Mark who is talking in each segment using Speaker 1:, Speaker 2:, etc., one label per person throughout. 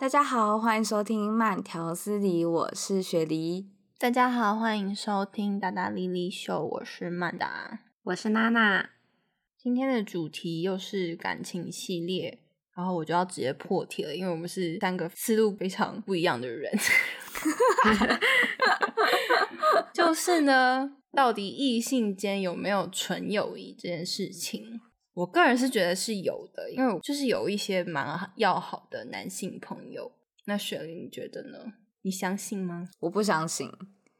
Speaker 1: 大家好，欢迎收听慢条斯理，我是雪梨。
Speaker 2: 大家好，欢迎收听达达莉莉秀，我是曼达，
Speaker 3: 我是娜娜。
Speaker 2: 今天的主题又是感情系列，然后我就要直接破题了，因为我们是三个思路非常不一样的人。就是呢，到底异性间有没有纯友谊这件事情？我个人是觉得是有的，因为就是有一些蛮要好的男性朋友。那雪梨你觉得呢？你相信吗？
Speaker 1: 我不相信，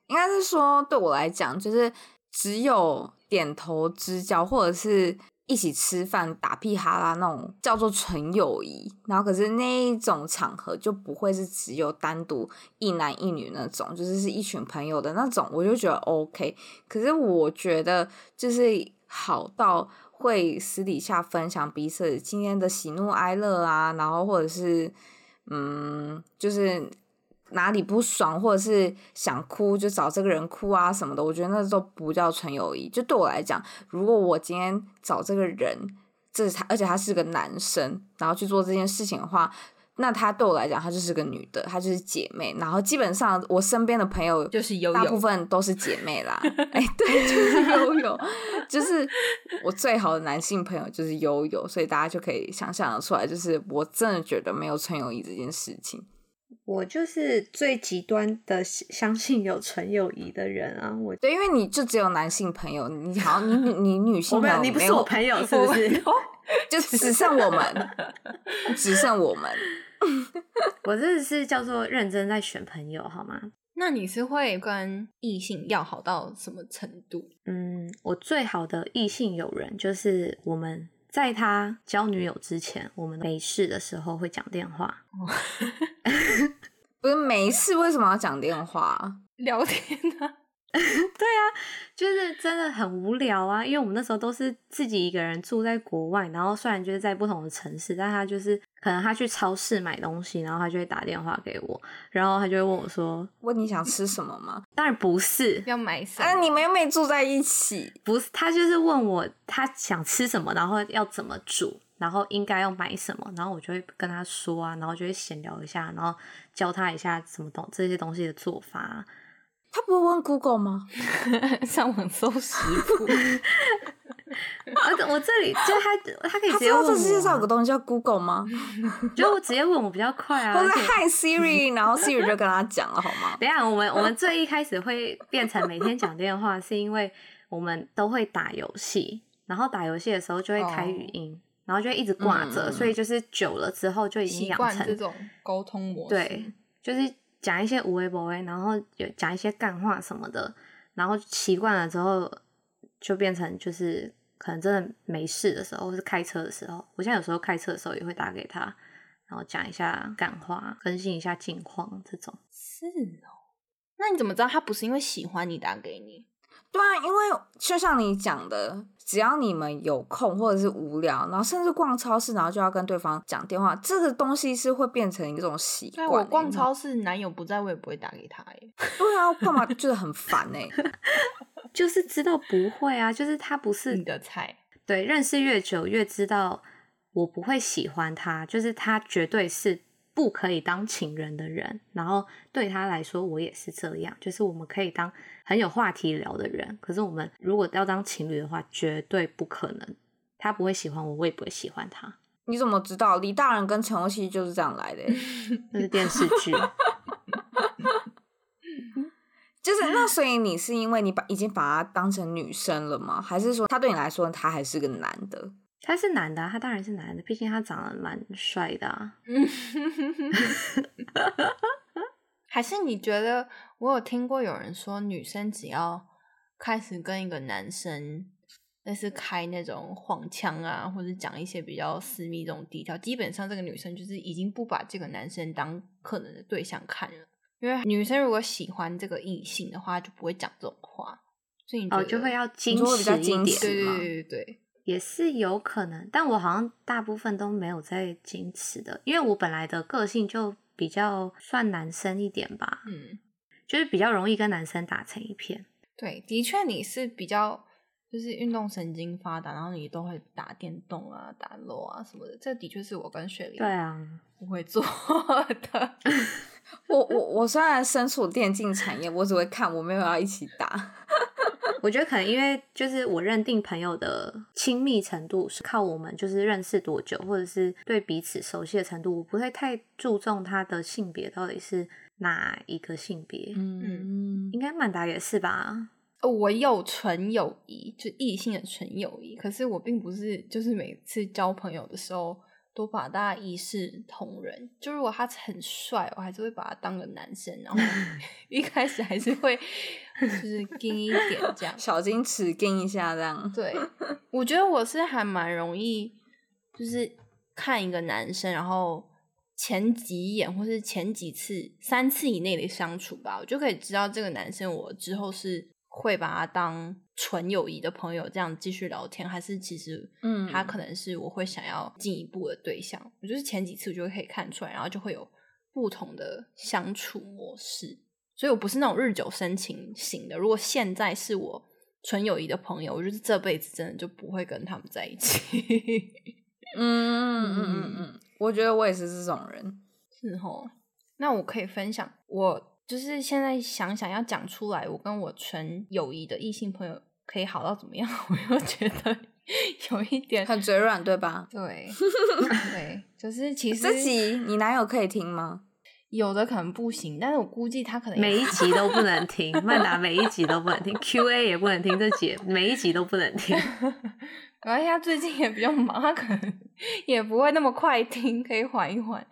Speaker 1: 应该是说对我来讲，就是只有点头之交，或者是一起吃饭打屁哈啦那种叫做纯友谊。然后可是那一种场合就不会是只有单独一男一女那种，就是是一群朋友的那种，我就觉得 OK。可是我觉得就是好到。会私底下分享彼此今天的喜怒哀乐啊，然后或者是嗯，就是哪里不爽或者是想哭就找这个人哭啊什么的，我觉得那都不叫纯友谊。就对我来讲，如果我今天找这个人，这是他，而且他是个男生，然后去做这件事情的话。那她对我来讲，她就是个女的，她就是姐妹。然后基本上我身边的朋友
Speaker 2: 就是悠悠，
Speaker 1: 大部分都是姐妹啦。哎、欸，对，就是悠悠，就是我最好的男性朋友就是悠悠，所以大家就可以想象的出来，就是我真的觉得没有纯友谊这件事情。
Speaker 3: 我就是最极端的相信有纯友谊的人啊！我
Speaker 1: 对，因为你就只有男性朋友，你好像你你女性朋友，
Speaker 3: 你不是我朋友是不是？
Speaker 1: 就只剩我们，只剩我们。
Speaker 3: 我这是叫做认真在选朋友，好吗？
Speaker 2: 那你是会跟异性要好到什么程度？
Speaker 3: 嗯，我最好的异性友人就是我们在他交女友之前，我们没事的时候会讲电话。
Speaker 1: 不是没事，为什么要讲电话
Speaker 2: 聊天呢？
Speaker 3: 对啊，就是真的很无聊啊，因为我们那时候都是自己一个人住在国外，然后虽然就是在不同的城市，但他就是可能他去超市买东西，然后他就会打电话给我，然后他就会问我说：“
Speaker 1: 问你想吃什么吗？”
Speaker 3: 当然不是，
Speaker 2: 要买什么？
Speaker 1: 啊，你们又没住在一起，
Speaker 3: 不是，他就是问我他想吃什么，然后要怎么煮，然后应该要买什么，然后我就会跟他说啊，然后就会闲聊一下，然后教他一下什么东这些东西的做法。
Speaker 1: 他不会问 Google 吗？
Speaker 2: 上网搜食谱。
Speaker 3: 我这里就他，他可以直接问我。他知道这世界上有个
Speaker 1: 东西叫 Google 吗？
Speaker 3: 就我直接问我比较快啊。
Speaker 1: 或者 Hi Siri，然后 Siri 就跟他讲了，好吗？
Speaker 3: 等一下，我们我们最一开始会变成每天讲电话，是因为我们都会打游戏，然后打游戏的时候就会开语音，oh. 然后就会一直挂着，嗯，所以就是久了之后就已经养成
Speaker 2: 这种沟通模式。
Speaker 3: 对，就是。讲一些无微不微，然后有讲一些干话什么的，然后习惯了之后，就变成就是可能真的没事的时候，或是开车的时候，我现在有时候开车的时候也会打给他，然后讲一下干话，更新一下近况这种。
Speaker 2: 是哦，那你怎么知道他不是因为喜欢你打给你？
Speaker 1: 对啊，因为就像你讲的，只要你们有空或者是无聊，然后甚至逛超市，然后就要跟对方讲电话，这个东西是会变成一种习惯。对，
Speaker 2: 我逛超市，男友不在，我也不会打给他。哎，
Speaker 1: 对啊，干嘛就是很烦哎，
Speaker 3: 就是知道不会啊，就是他不是
Speaker 2: 你的菜。
Speaker 3: 对，认识越久越知道我不会喜欢他，就是他绝对是。不可以当情人的人，然后对他来说，我也是这样，就是我们可以当很有话题聊的人。可是我们如果要当情侣的话，绝对不可能。他不会喜欢我，我也不会喜欢他。
Speaker 1: 你怎么知道？李大人跟陈欧熙就是这样来的，
Speaker 3: 那是电视剧。
Speaker 1: 就是那，所以你是因为你把已经把他当成女生了吗？还是说他对你来说他还是个男的？
Speaker 3: 他是男的，他当然是男的，毕竟他长得蛮帅的啊。
Speaker 2: 还是你觉得？我有听过有人说，女生只要开始跟一个男生，那是开那种黄腔啊，或者讲一些比较私密这种低调，基本上这个女生就是已经不把这个男生当可能的对象看了。因为女生如果喜欢这个异性的话，就不会讲这种话，所以你
Speaker 3: 就会要矜持一
Speaker 2: 点，对对对。
Speaker 3: 也是有可能，但我好像大部分都没有在矜持的，因为我本来的个性就比较算男生一点吧。
Speaker 2: 嗯，
Speaker 3: 就是比较容易跟男生打成一片。
Speaker 2: 对，的确你是比较就是运动神经发达，然后你都会打电动啊、打 LOL 啊什么的。这的确是我跟雪莉
Speaker 3: 对啊
Speaker 2: 不会做 的。
Speaker 1: 我我我虽然身处电竞产业，我只会看，我没有要一起打。
Speaker 3: 我觉得可能因为就是我认定朋友的亲密程度是靠我们就是认识多久，或者是对彼此熟悉的程度，我不会太注重他的性别到底是哪一个性别。嗯，应该曼达也是吧？
Speaker 2: 我有纯友谊，就异性的纯友谊，可是我并不是就是每次交朋友的时候。都把大家一视同仁，就如果他很帅，我还是会把他当个男生，然后 一开始还是会就是矜一点这样，
Speaker 1: 小矜持矜一下这样。
Speaker 2: 对，我觉得我是还蛮容易，就是看一个男生，然后前几眼或是前几次三次以内的相处吧，我就可以知道这个男生我之后是。会把他当纯友谊的朋友这样继续聊天，还是其实，嗯，他可能是我会想要进一步的对象。嗯、我就是前几次我就可以看出来，然后就会有不同的相处模式。所以我不是那种日久生情型的。如果现在是我纯友谊的朋友，我就是这辈子真的就不会跟他们在一起。
Speaker 1: 嗯嗯嗯嗯，我觉得我也是这种人，
Speaker 2: 是齁。那我可以分享我。就是现在想想要讲出来，我跟我纯友谊的异性朋友可以好到怎么样？我又觉得有一点
Speaker 1: 很嘴软，对吧？
Speaker 2: 对，对，就是其实
Speaker 1: 这集你男友可以听吗？
Speaker 2: 有的可能不行，但是我估计他可能
Speaker 3: 每一集都不能听，曼达每一集都不能听，Q&A 也不能听，这节每一集都不能听。
Speaker 2: 而且他最近也比较忙，他可能也不会那么快听，可以缓一缓。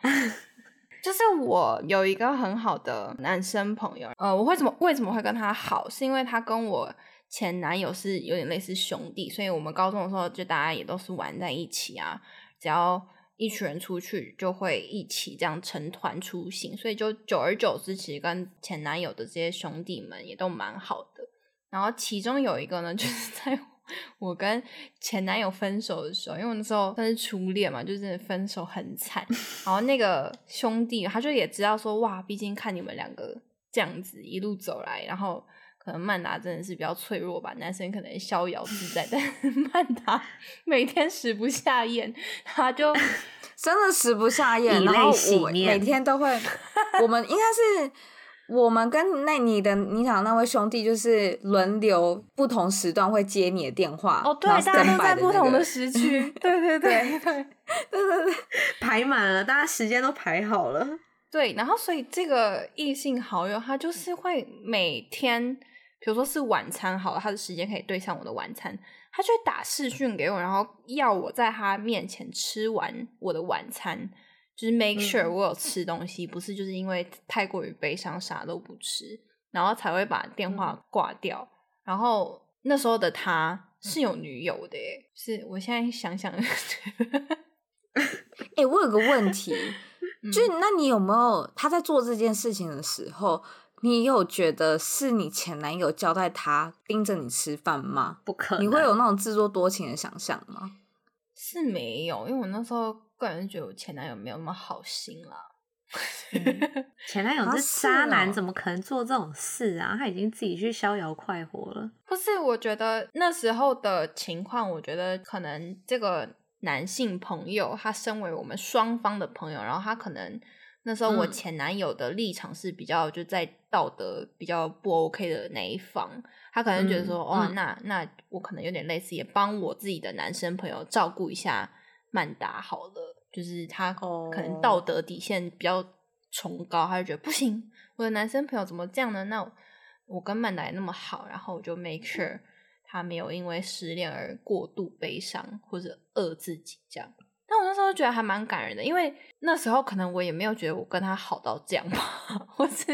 Speaker 2: 就是我有一个很好的男生朋友，呃，我会怎么为什么会跟他好？是因为他跟我前男友是有点类似兄弟，所以我们高中的时候就大家也都是玩在一起啊。只要一群人出去，就会一起这样成团出行，所以就久而久之，其实跟前男友的这些兄弟们也都蛮好的。然后其中有一个呢，就是在。我跟前男友分手的时候，因为我那时候算是初恋嘛，就真的分手很惨。然后那个兄弟他就也知道说，哇，毕竟看你们两个这样子一路走来，然后可能曼达真的是比较脆弱吧，男生可能逍遥自在，但 是曼达每天食不下咽，他就
Speaker 1: 真的食不下咽，然后我每天都会，我们应该是。我们跟那你的你想那位兄弟就是轮流不同时段会接你的电话
Speaker 2: 哦，对，大家都在不同的时区，对对对对对对对，
Speaker 3: 排满了，大家时间都排好了。
Speaker 2: 对，然后所以这个异性好友他就是会每天，比如说是晚餐好了，他的时间可以对上我的晚餐，他就会打视讯给我，然后要我在他面前吃完我的晚餐。就是 make sure 我有吃东西，嗯、不是就是因为太过于悲伤啥都不吃，然后才会把电话挂掉。嗯、然后那时候的他是有女友的耶，是我现在想想，哎、
Speaker 1: 欸，我有个问题，就是那你有没有他在做这件事情的时候，你有觉得是你前男友交代他盯着你吃饭吗？
Speaker 3: 不可能，
Speaker 1: 你会有那种自作多情的想象吗？
Speaker 2: 是没有，因为我那时候。个人觉得我前男友没有那么好心啦。
Speaker 3: 嗯、前男友是渣男，怎么可能做这种事啊？他已经自己去逍遥快活了。
Speaker 2: 不是，我觉得那时候的情况，我觉得可能这个男性朋友，他身为我们双方的朋友，然后他可能那时候我前男友的立场是比较就在道德比较不 OK 的那一方，他可能觉得说，嗯、哦，那那我可能有点类似，也帮我自己的男生朋友照顾一下。曼达好了，就是他可能道德底线比较崇高，他就觉得不行，我的男生朋友怎么这样呢？那我跟曼达也那么好，然后我就 make sure 他没有因为失恋而过度悲伤或者饿自己这样。但我那时候觉得还蛮感人的，因为那时候可能我也没有觉得我跟他好到这样吧，或是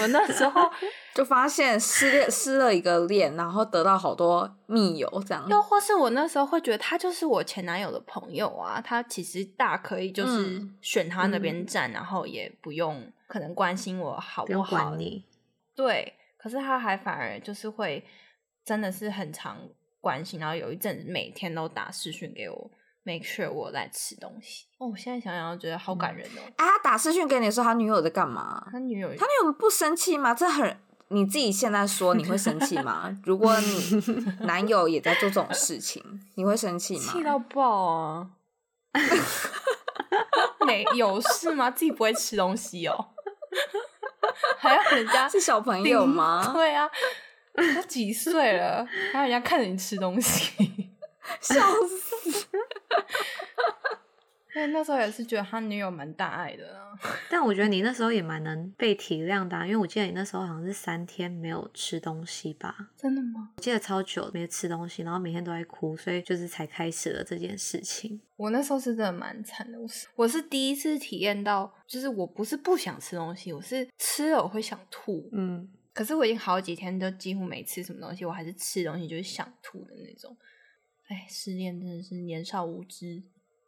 Speaker 2: 我那时候
Speaker 1: 就发现失恋失了一个恋，然后得到好多密友这样，
Speaker 2: 又或是我那时候会觉得他就是我前男友的朋友啊，他其实大可以就是选他那边站，嗯、然后也不用可能关心我好不好，
Speaker 3: 不你。
Speaker 2: 对，可是他还反而就是会真的是很常关心，然后有一阵子每天都打视讯给我。Make sure 我在吃东西。哦，我现在想想觉得好感人哦。
Speaker 1: 哎、嗯，啊、他打视讯给你说他女友在干嘛？
Speaker 2: 他女友，
Speaker 1: 他女友不生气吗？这很，你自己现在说你会生气吗？如果你 男友也在做这种事情，你会生气吗？
Speaker 2: 气到爆啊！没有事吗？自己不会吃东西哦，还要人家
Speaker 1: 是小朋友吗？
Speaker 2: 对啊，都几岁了，还要人家看着你吃东西，
Speaker 1: 笑死！
Speaker 2: 那时候也是觉得他女友蛮大爱的，
Speaker 3: 但我觉得你那时候也蛮能被体谅的啊，因为我记得你那时候好像是三天没有吃东西吧？
Speaker 2: 真的吗？
Speaker 3: 我记得超久没吃东西，然后每天都在哭，所以就是才开始了这件事情。
Speaker 2: 我那时候是真的蛮惨的，我是我是第一次体验到，就是我不是不想吃东西，我是吃了我会想吐。
Speaker 3: 嗯，
Speaker 2: 可是我已经好几天都几乎没吃什么东西，我还是吃东西就是想吐的那种。哎，失恋真的是年少无知。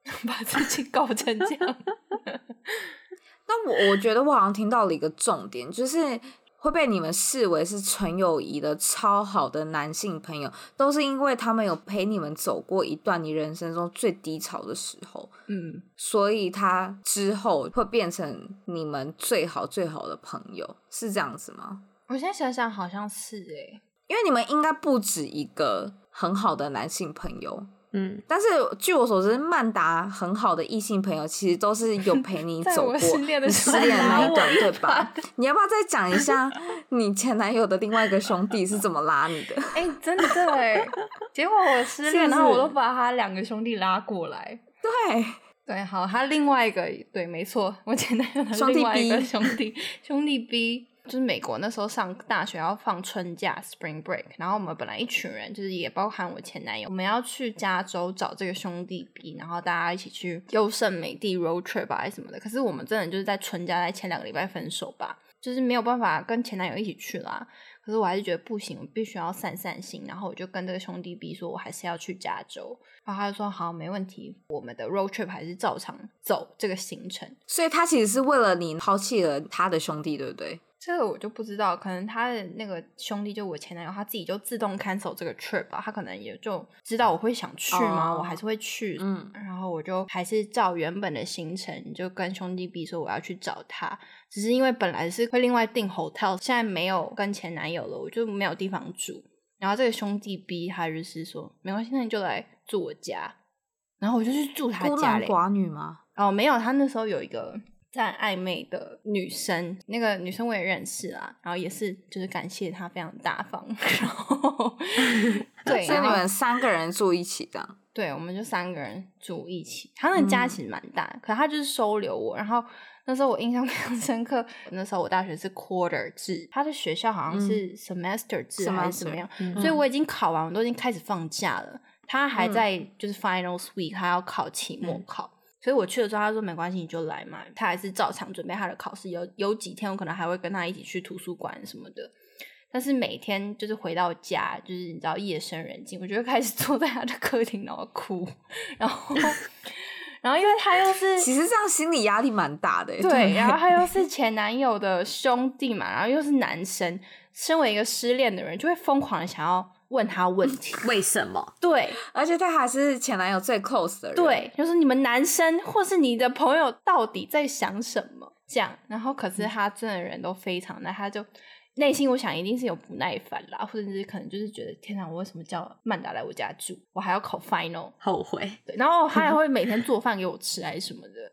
Speaker 2: 把自己搞成这样，
Speaker 1: 但我我觉得我好像听到了一个重点，就是会被你们视为是纯友谊的超好的男性朋友，都是因为他们有陪你们走过一段你人生中最低潮的时候，
Speaker 2: 嗯，
Speaker 1: 所以他之后会变成你们最好最好的朋友，是这样子吗？
Speaker 2: 我现在想想好像是诶，
Speaker 1: 因为你们应该不止一个很好的男性朋友。
Speaker 3: 嗯，
Speaker 1: 但是据我所知，曼达很好的异性朋友其实都是有陪你 走过
Speaker 2: 失
Speaker 1: 恋那一段，对吧？你要不要再讲一下你前男友的另外一个兄弟是怎么拉你的？
Speaker 2: 哎、欸，真的对，结果我失恋，然后我都把他两个兄弟拉过来。
Speaker 1: 对
Speaker 2: 对，好，他另外一个对，没错，我前男友的另外一个兄弟兄弟 B。就是美国那时候上大学要放春假 （Spring Break），然后我们本来一群人，就是也包含我前男友，我们要去加州找这个兄弟 B，然后大家一起去优胜美地 road trip 啊，还什么的。可是我们真的就是在春假在前两个礼拜分手吧，就是没有办法跟前男友一起去啦。可是我还是觉得不行，我必须要散散心，然后我就跟这个兄弟 B 说，我还是要去加州，然后他就说好，没问题，我们的 road trip 还是照常走这个行程。
Speaker 1: 所以他其实是为了你抛弃了他的兄弟，对不对？
Speaker 2: 这个我就不知道，可能他的那个兄弟就我前男友，他自己就自动 cancel 这个 trip 吧，他可能也就知道我会想去吗，oh. 我还是会去，
Speaker 1: 嗯，
Speaker 2: 然后我就还是照原本的行程，就跟兄弟 B 说我要去找他，只是因为本来是会另外订 hotel，现在没有跟前男友了，我就没有地方住，然后这个兄弟 B 他就是说没关系，那你就来住我家，然后我就去住他家嘞，
Speaker 1: 寡女吗？
Speaker 2: 哦，没有，他那时候有一个。在暧昧的女生，那个女生我也认识啦，然后也是就是感谢她非常大方，然后 对，
Speaker 1: 所以你们三个人住一起的？
Speaker 2: 对，我们就三个人住一起。他那个家其实蛮大，嗯，可他就是收留我。然后那时候我印象非常深刻，那时候我大学是 quarter 制，他的学校好像是 semester 制还是怎么样，嗯，所以我已经考完，我都已经开始放假了。他还在就是 finals week，他要考期末考。嗯所以我去了之后，他说没关系，你就来嘛。他还是照常准备他的考试，有有几天我可能还会跟他一起去图书馆什么的。但是每天就是回到家，就是你知道夜深人静，我就会开始 坐在他的客厅然后哭，然后 然后因为他又是
Speaker 1: 其实这样心理压力蛮大的，
Speaker 2: 对，然后他又是前男友的兄弟嘛，然后又是男生，身为一个失恋的人，就会疯狂的想要。问他问题，
Speaker 3: 为什么？
Speaker 2: 对，
Speaker 1: 而且他还是前男友最 close 的人。
Speaker 2: 对，就是你们男生或是你的朋友到底在想什么？这样，然后可是他真的人都非常那，他就内心我想一定是有不耐烦啦，或者是可能就是觉得天哪，我为什么叫曼达来我家住？我还要考 final，
Speaker 3: 后悔。
Speaker 2: 对，然后他还会每天 做饭给我吃，还是什么的。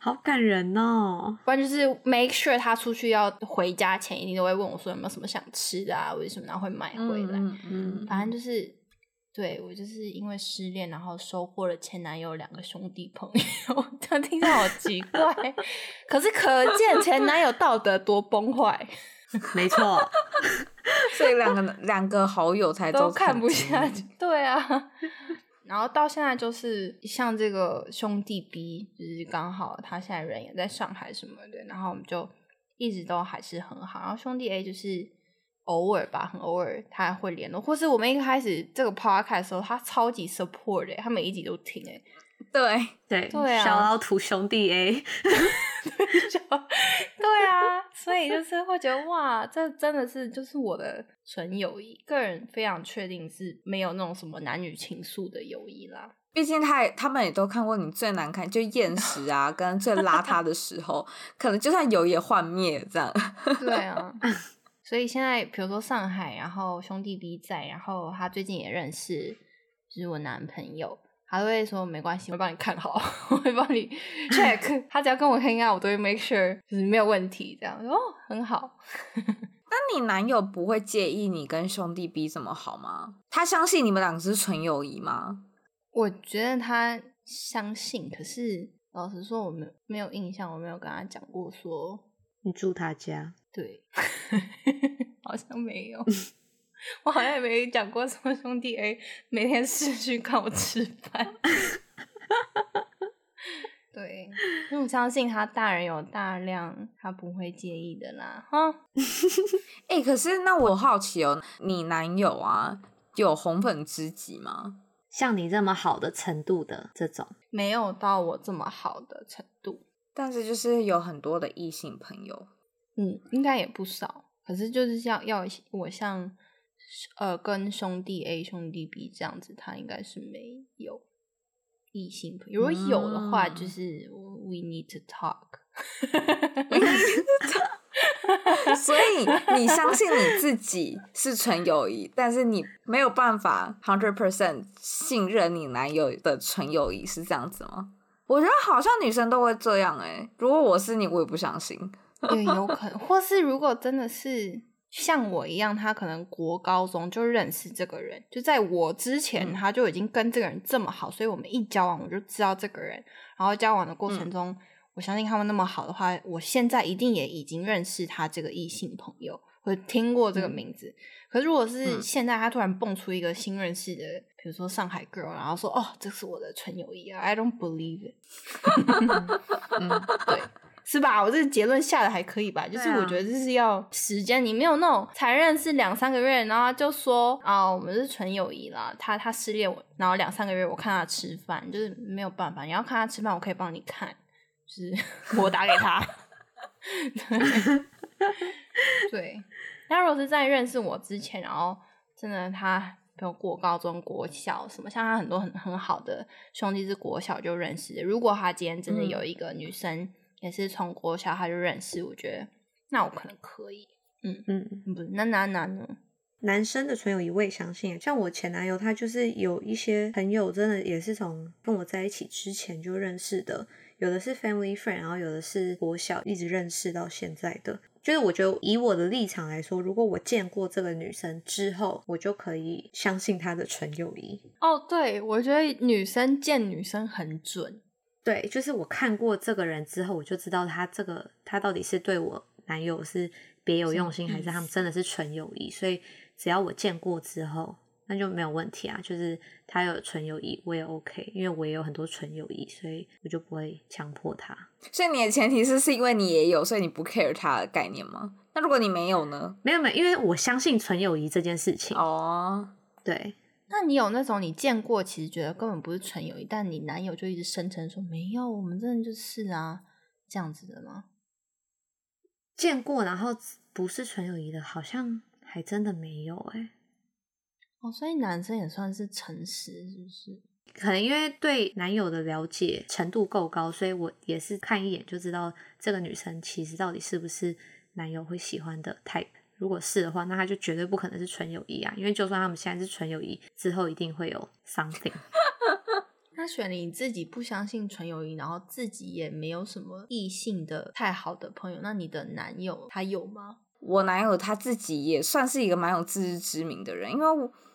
Speaker 3: 好感人哦！
Speaker 2: 不然就是 make sure 他出去要回家前，一定都会问我说有没有什么想吃的啊，为什么然后会买回来。
Speaker 1: 嗯，嗯，
Speaker 2: 反正就是对我就是因为失恋，然后收获了前男友两个兄弟朋友，这样听起来好奇怪。可是可见前男友道德多崩坏，
Speaker 3: 没错。
Speaker 1: 所以两个两个好友才
Speaker 2: 都看不下去。对啊。然后到现在就是像这个兄弟 B，就是刚好他现在人也在上海什么的，然后我们就一直都还是很好。然后兄弟 A 就是偶尔吧，很偶尔他会联络，或是我们一开始这个 podcast 的时候，他超级 support 的，他每一集都听诶。
Speaker 1: 对
Speaker 3: 对
Speaker 2: 对啊，
Speaker 3: 小老土兄弟 A，
Speaker 2: 对啊，所以就是会觉得哇，这真的是就是我的纯友谊，个人非常确定是没有那种什么男女情愫的友谊啦。
Speaker 1: 毕竟他也他们也都看过你最难看、就厌食啊，跟最邋遢的时候，可能就算有也幻灭这样。
Speaker 2: 对啊，所以现在比如说上海，然后兄弟 B 在，然后他最近也认识，就是我男朋友。他都会说没关系，我会帮你看好，我会帮你 check。他只要跟我 hang out，我都会 make sure 就是没有问题，这样哦，很好。
Speaker 1: 那你男友不会介意你跟兄弟比怎么好吗？他相信你们两个是纯友谊吗？
Speaker 2: 我觉得他相信，可是老实说，我没有没有印象，我没有跟他讲过说
Speaker 3: 你住他家，
Speaker 2: 对，好像没有。我好像也没讲过什么兄弟 A 每天视讯看我吃饭，对，因为我相信他大人有大量，他不会介意的啦，哈。
Speaker 1: 哎、欸，可是那我好奇哦，你男友啊有红粉知己吗？
Speaker 3: 像你这么好的程度的这种，
Speaker 2: 没有到我这么好的程度，
Speaker 1: 但是就是有很多的异性朋友，
Speaker 2: 嗯，应该也不少，可是就是像要我像。呃，跟兄弟 A、兄弟 B 这样子，他应该是没有异性朋友。如果有的话，就是 we need to talk。
Speaker 1: 所以你相信你自己是纯友谊，但是你没有办法 hundred percent 信任你男友的纯友谊，是这样子吗？我觉得好像女生都会这样哎、欸。如果我是你，我也不相信。
Speaker 2: 对，有可能，或是如果真的是。像我一样，他可能国高中就认识这个人，就在我之前，他就已经跟这个人这么好，所以我们一交往我就知道这个人。然后交往的过程中，嗯、我相信他们那么好的话，我现在一定也已经认识他这个异性朋友，或者听过这个名字。嗯、可是如果是现在他突然蹦出一个新认识的，比如说上海 girl，然后说哦，这是我的纯友谊啊，I don't believe it。嗯，对。是吧？我这个结论下的还可以吧？就是我觉得这是要时间，你没有那种才认识两三个月，然后就说啊，我们是纯友谊啦。他他失恋我，然后两三个月我看他吃饭，就是没有办法。你要看他吃饭，我可以帮你看，就是 我打给他。对，对。那如果是在认识我之前，然后真的他比如过高中、国小什么，像他很多很很好的兄弟是国小就认识的。如果他今天真的有一个女生。嗯也是从国小他就认识，我觉得那我可能可以，嗯嗯，不是那男男呢？
Speaker 3: 男生的纯友谊我也相信，像我前男友，他就是有一些朋友，真的也是从跟我在一起之前就认识的，有的是 family friend，然后有的是国小一直认识到现在的。就是我觉得以我的立场来说，如果我见过这个女生之后，我就可以相信她的纯友谊。
Speaker 2: 哦，对，我觉得女生见女生很准。
Speaker 3: 对，就是我看过这个人之后，我就知道他这个他到底是对我男友是别有用心，还是他们真的是纯友谊。所以只要我见过之后，那就没有问题啊。就是他有纯友谊，我也 OK，因为我也有很多纯友谊，所以我就不会强迫他。
Speaker 1: 所以你的前提是是因为你也有，所以你不 care 他的概念吗？那如果你没有呢？
Speaker 3: 没有没有，因为我相信纯友谊这件事情。
Speaker 1: 哦，
Speaker 3: 对。
Speaker 2: 那你有那种你见过，其实觉得根本不是纯友谊，但你男友就一直声称说没有，我们真的就是啊，这样子的吗？
Speaker 3: 见过，然后不是纯友谊的，好像还真的没有哎、欸。
Speaker 2: 哦，所以男生也算是诚实，是不是？
Speaker 3: 可能因为对男友的了解程度够高，所以我也是看一眼就知道这个女生其实到底是不是男友会喜欢的 type。如果是的话，那他就绝对不可能是纯友谊啊！因为就算他们现在是纯友谊，之后一定会有 something。
Speaker 2: 那选你自己不相信纯友谊，然后自己也没有什么异性的太好的朋友，那你的男友他有吗？
Speaker 1: 我男友他自己也算是一个蛮有自知之明的人，因为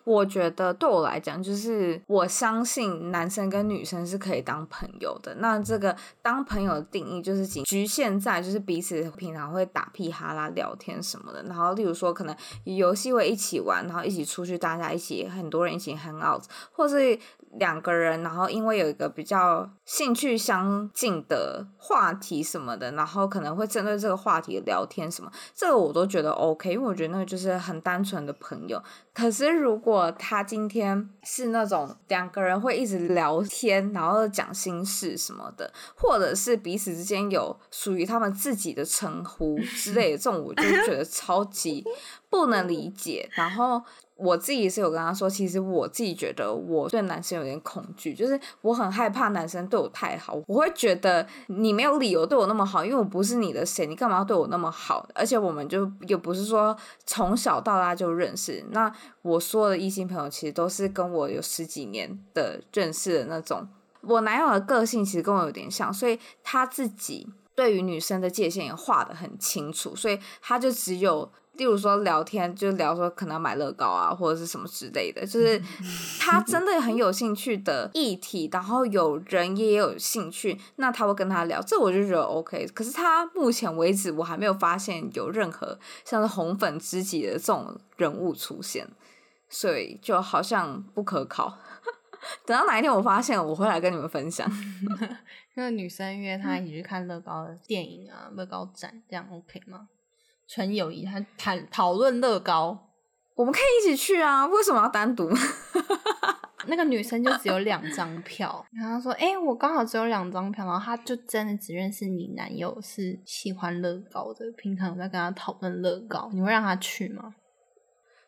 Speaker 1: 我。觉得对我来讲，就是我相信男生跟女生是可以当朋友的。那这个当朋友的定义，就是仅局限在就是彼此平常会打屁哈啦聊天什么的。然后，例如说可能游戏会一起玩，然后一起出去，大家一起很多人一起 hang out，或是两个人，然后因为有一个比较兴趣相近的话题什么的，然后可能会针对这个话题聊天什么，这个我都觉得 OK，因为我觉得那个就是很单纯的朋友。可是如果他今天是那种两个人会一直聊天，然后讲心事什么的，或者是彼此之间有属于他们自己的称呼之类的，这种我就觉得超级不能理解。然后我自己是有跟他说，其实我自己觉得我对男生有点恐惧，就是我很害怕男生对我太好，我会觉得你没有理由对我那么好，因为我不是你的谁，你干嘛要对我那么好？而且我们就也不是说从小到大就认识。那我说的异性朋友，其实都是跟我有十几年的认识的那种。我男友的个性其实跟我有点像，所以他自己对于女生的界限也画得很清楚，所以他就只有，例如说聊天就聊说可能要买乐高啊或者是什么之类的，就是他真的很有兴趣的议题，然后有人也有兴趣，那他会跟他聊，这我就觉得 OK。可是他目前为止我还没有发现有任何像是红粉知己的这种人物出现，所以就好像不可靠。等到哪一天我发现，我会来跟你们分享。
Speaker 2: 那女生约他一起去看乐高的电影啊，乐高展，这样 OK 吗？纯友谊，他谈讨论乐高，
Speaker 1: 我们可以一起去啊，为什么要单独？
Speaker 2: 那个女生就只有两张票，然后她说：“哎、欸，我刚好只有两张票。”然后她就真的只认识你男友是喜欢乐高的，平常有在跟他讨论乐高，你会让他去吗？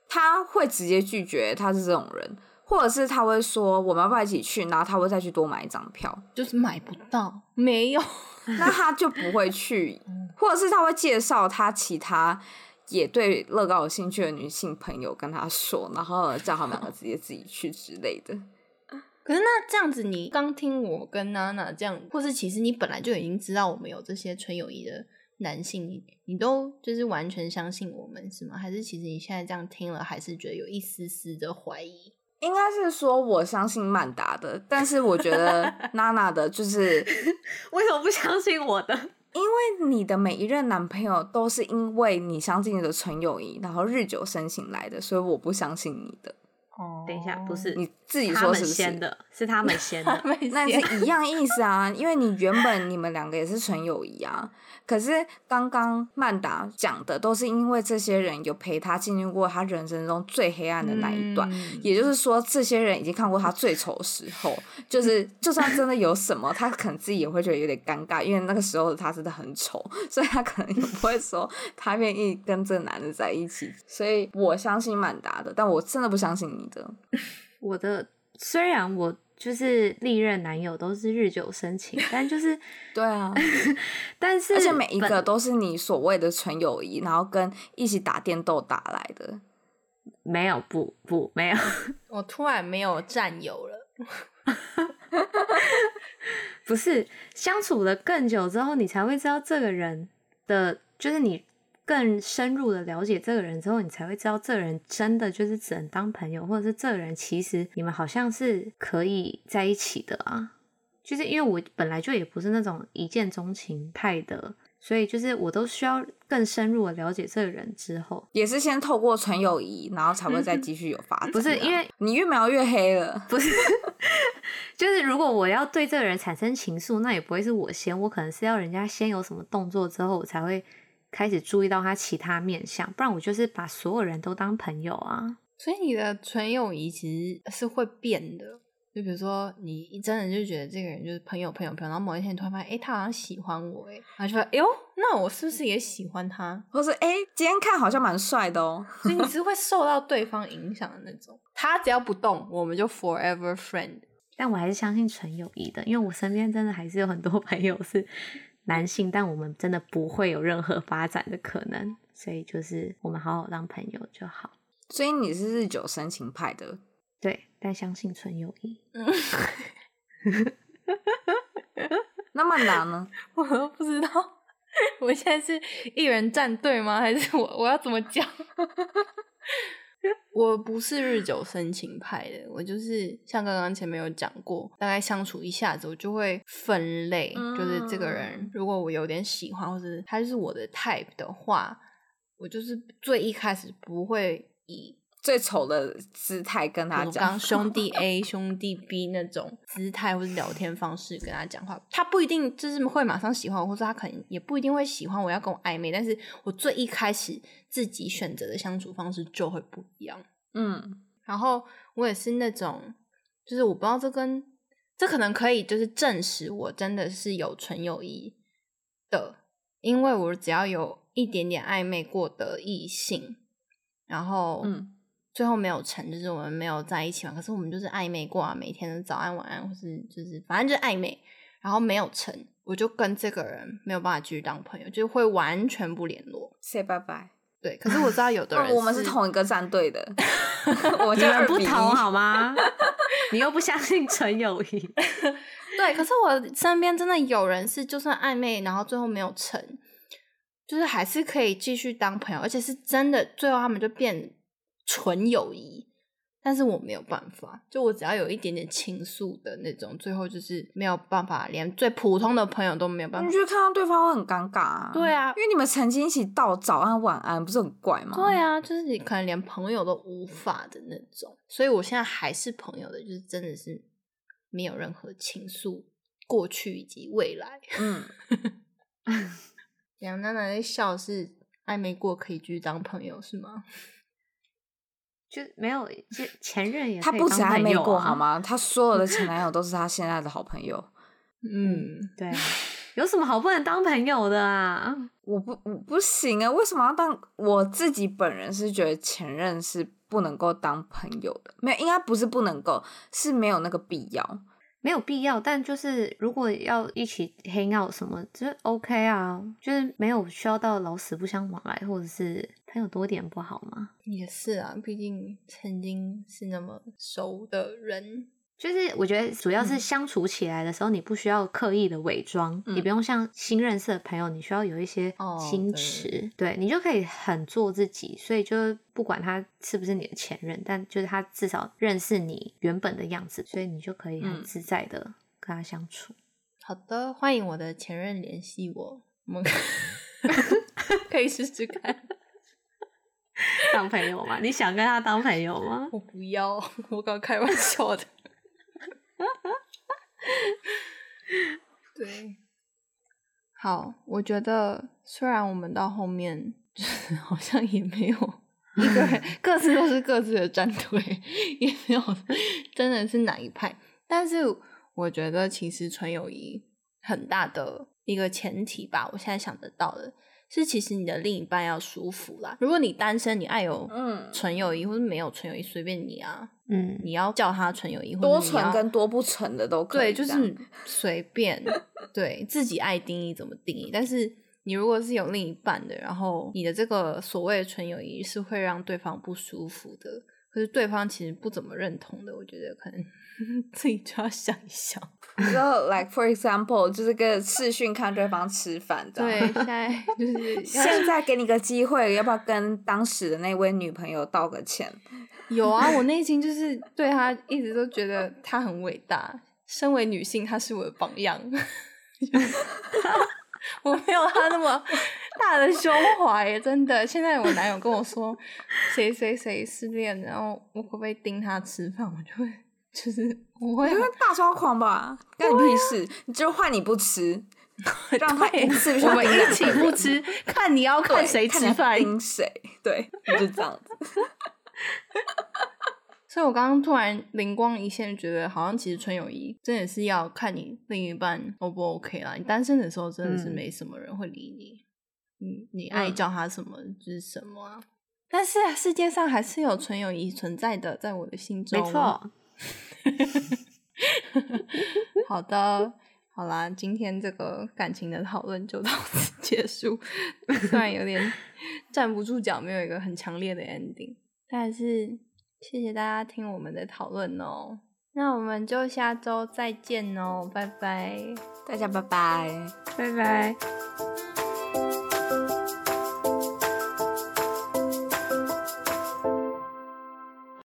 Speaker 1: 他会直接拒绝，他是这种人。或者是他会说，我们要不要一起去，然后他会再去多买一张票，
Speaker 2: 就是买不到，没有，
Speaker 1: 那他就不会去。或者是他会介绍他其他也对乐高有兴趣的女性朋友跟他说，然后叫他们两个直接自己去之类的。
Speaker 2: 可是那这样子，你刚听我跟娜娜这样，或是其实你本来就已经知道我们有这些纯友谊的男性，你你都就是完全相信我们是吗？还是其实你现在这样听了，还是觉得有一丝丝的怀疑？
Speaker 1: 应该是说我相信曼达的，但是我觉得 娜娜的就是
Speaker 3: 为什么不相信我的？
Speaker 1: 因为你的每一任男朋友都是因为你相信你的纯友谊，然后日久生情来的，所以我不相信你的。
Speaker 2: 哦，
Speaker 3: 等一下，不是
Speaker 1: 你自己说是不是
Speaker 3: 先的，是他们先的，
Speaker 1: 那是 一样意思啊。因为你原本你们两个也是纯友谊啊。可是刚刚曼达讲的都是因为这些人有陪他经历过他人生中最黑暗的那一段，嗯、也就是说，这些人已经看过他最丑的时候，就是 就算真的有什么，他可能自己也会觉得有点尴尬，因为那个时候的他真的很丑，所以他可能也不会说他愿意跟这个男的在一起。所以我相信曼达的，但我真的不相信你的。
Speaker 3: 我的虽然我。就是历任男友都是日久生情，但就是
Speaker 1: 对啊，
Speaker 3: 但是
Speaker 1: 而且每一个都是你所谓的纯友谊，然后跟一起打电动打来的，
Speaker 3: 没有不不没有，
Speaker 2: 我突然没有战友了，
Speaker 3: 不是相处了更久之后，你才会知道这个人的，就是你。更深入的了解这个人之后，你才会知道这个人真的就是只能当朋友，或者是这个人其实你们好像是可以在一起的啊。就是因为我本来就也不是那种一见钟情派的，所以就是我都需要更深入的了解这个人之后，
Speaker 1: 也是先透过纯友谊，然后才会再继续有发展。
Speaker 3: 不是因为
Speaker 1: 你越描越黑了，
Speaker 3: 不是，就是如果我要对这个人产生情愫，那也不会是我先，我可能是要人家先有什么动作之后，我才会。开始注意到他其他面相，不然我就是把所有人都当朋友啊。
Speaker 2: 所以你的纯友谊其实是会变的，就比如说你真的就觉得这个人就是朋友朋友朋友，然后某一天你突然发现，哎、欸，他好像喜欢我，哎，然后就说，哎呦，那我是不是也喜欢他？
Speaker 1: 或是哎、欸，今天看好像蛮帅的哦。
Speaker 2: 所以你是 会受到对方影响的那种。他只要不动，我们就 forever friend。
Speaker 3: 但我还是相信纯友谊的，因为我身边真的还是有很多朋友是。男性，但我们真的不会有任何发展的可能，所以就是我们好好当朋友就好。
Speaker 1: 所以你是日久生情派的，
Speaker 3: 对，但相信纯友谊。
Speaker 1: 那曼达呢？
Speaker 2: 我都不知道，我现在是一人战队吗？还是我我要怎么讲？我不是日久生情派的，我就是像刚刚前面有讲过，大概相处一下子，我就会分类，嗯、就是这个人如果我有点喜欢，或是他就是我的 type 的话，我就是最一开始不会以。
Speaker 1: 最丑的姿态跟他讲，
Speaker 2: 刚兄 弟 A 兄弟 B 那种姿态或是聊天方式跟他讲话，他不一定就是会马上喜欢我，或者他可能也不一定会喜欢我要跟我暧昧，但是我最一开始自己选择的相处方式就会不一样。
Speaker 1: 嗯，
Speaker 2: 然后我也是那种，就是我不知道这跟这可能可以就是证实我真的是有纯友谊的，因为我只要有一点点暧昧过的异性。然后
Speaker 1: 嗯，
Speaker 2: 最后没有成，就是我们没有在一起嘛。可是我们就是暧昧过啊，每天的早安晚安，或是就是反正就是暧昧，然后没有成，我就跟这个人没有办法继续当朋友，就会完全不联络
Speaker 1: ，say 拜拜。
Speaker 2: 对，可是我知道有的 人、
Speaker 1: 哦，我们是同一个战队的，我
Speaker 3: 你们不同好吗？你又不相信纯友谊？
Speaker 2: 对，可是我身边真的有人是，就算暧昧，然后最后没有成，就是还是可以继续当朋友，而且是真的，最后他们就变纯友谊。但是我没有办法，就我只要有一点点倾诉的那种，最后就是没有办法，连最普通的朋友都没有办法。
Speaker 1: 你觉得看到对方会很尴尬啊？
Speaker 2: 对啊，
Speaker 1: 因为你们曾经一起道早安晚安，不是很怪吗？
Speaker 2: 对啊，就是你可能连朋友都无法的那种。所以我现在还是朋友的，就是真的是没有任何倾诉过去以及未来。嗯，杨娜娜在笑，是暧昧过可以继续当朋友是吗？
Speaker 3: 就没有前 前任也、啊、
Speaker 1: 他不止暧昧过好吗？他所有的前男友都是他现在的好朋友。
Speaker 3: 嗯，对，有什么好不能当朋友的啊？
Speaker 1: 我不我不行啊！为什么要当？我自己本人是觉得前任是不能够当朋友的，没有，应该不是不能够，是没有那个必要。
Speaker 3: 没有必要，但就是如果要一起 hang out 什么，就是 OK 啊，就是没有需要到老死不相往来，或者是朋友多点不好吗？
Speaker 2: 也是啊，毕竟曾经是那么熟的人。
Speaker 3: 就是我觉得主要是相处起来的时候，你不需要刻意的伪装，嗯、也不用像新认识的朋友，你需要有一些矜持，哦、对，对你就可以很做自己。所以就不管他是不是你的前任，但就是他至少认识你原本的样子，所以你就可以很自在的跟他相处。嗯、
Speaker 2: 好的，欢迎我的前任联系我，我们 可以试试看
Speaker 3: 当朋友吗？你想跟他当朋友吗？
Speaker 2: 我不要，我刚开玩笑的。对，好，我觉得虽然我们到后面就 是好像也没有 一个人各自都是各自的战队，也没有真的是哪一派，但是我觉得其实纯友谊很大的一个前提吧，我现在想得到的。是，其实你的另一半要舒服啦。如果你单身，你爱有嗯纯友谊，或者没有纯友谊，随便你啊。嗯，你要叫他纯友谊，
Speaker 1: 多纯跟多不纯的都可以。
Speaker 2: 对，就是 随便，对自己爱定义怎么定义。但是你如果是有另一半的，然后你的这个所谓的纯友谊是会让对方不舒服的，可是对方其实不怎么认同的，我觉得可能。自己就要想一想，
Speaker 1: 然后，like for example，就是跟视讯看对方吃饭，
Speaker 2: 对，现在就是
Speaker 1: 现在给你个机会，要不要跟当时的那位女朋友道个歉？
Speaker 2: 有啊，我内心就是对她一直都觉得她很伟大，身为女性，她是我的榜样。我没有她那么大的胸怀，真的。现在我男友跟我说谁谁谁失恋，然后我会不会盯他吃饭，我就会。就是我会
Speaker 1: 大抓狂吧，干你屁事！你就换你不吃，让他一次
Speaker 2: 我们一起不吃，看你要看谁吃饭，
Speaker 1: 盯谁，对，就这样子。
Speaker 2: 所以我刚刚突然灵光一现，觉得好像其实纯友谊真的是要看你另一半 O 不 OK 啦。你单身的时候真的是没什么人会理你，嗯，你爱叫他什么就是什么啊。但是世界上还是有纯友谊存在的，在我的心中，
Speaker 3: 没错。
Speaker 2: 好的，好啦，今天这个感情的讨论就到此结束。虽然有点站不住脚，没有一个很强烈的 ending，但是谢谢大家听我们的讨论哦。那我们就下周再见哦，拜拜，
Speaker 1: 大家拜拜，
Speaker 2: 拜拜。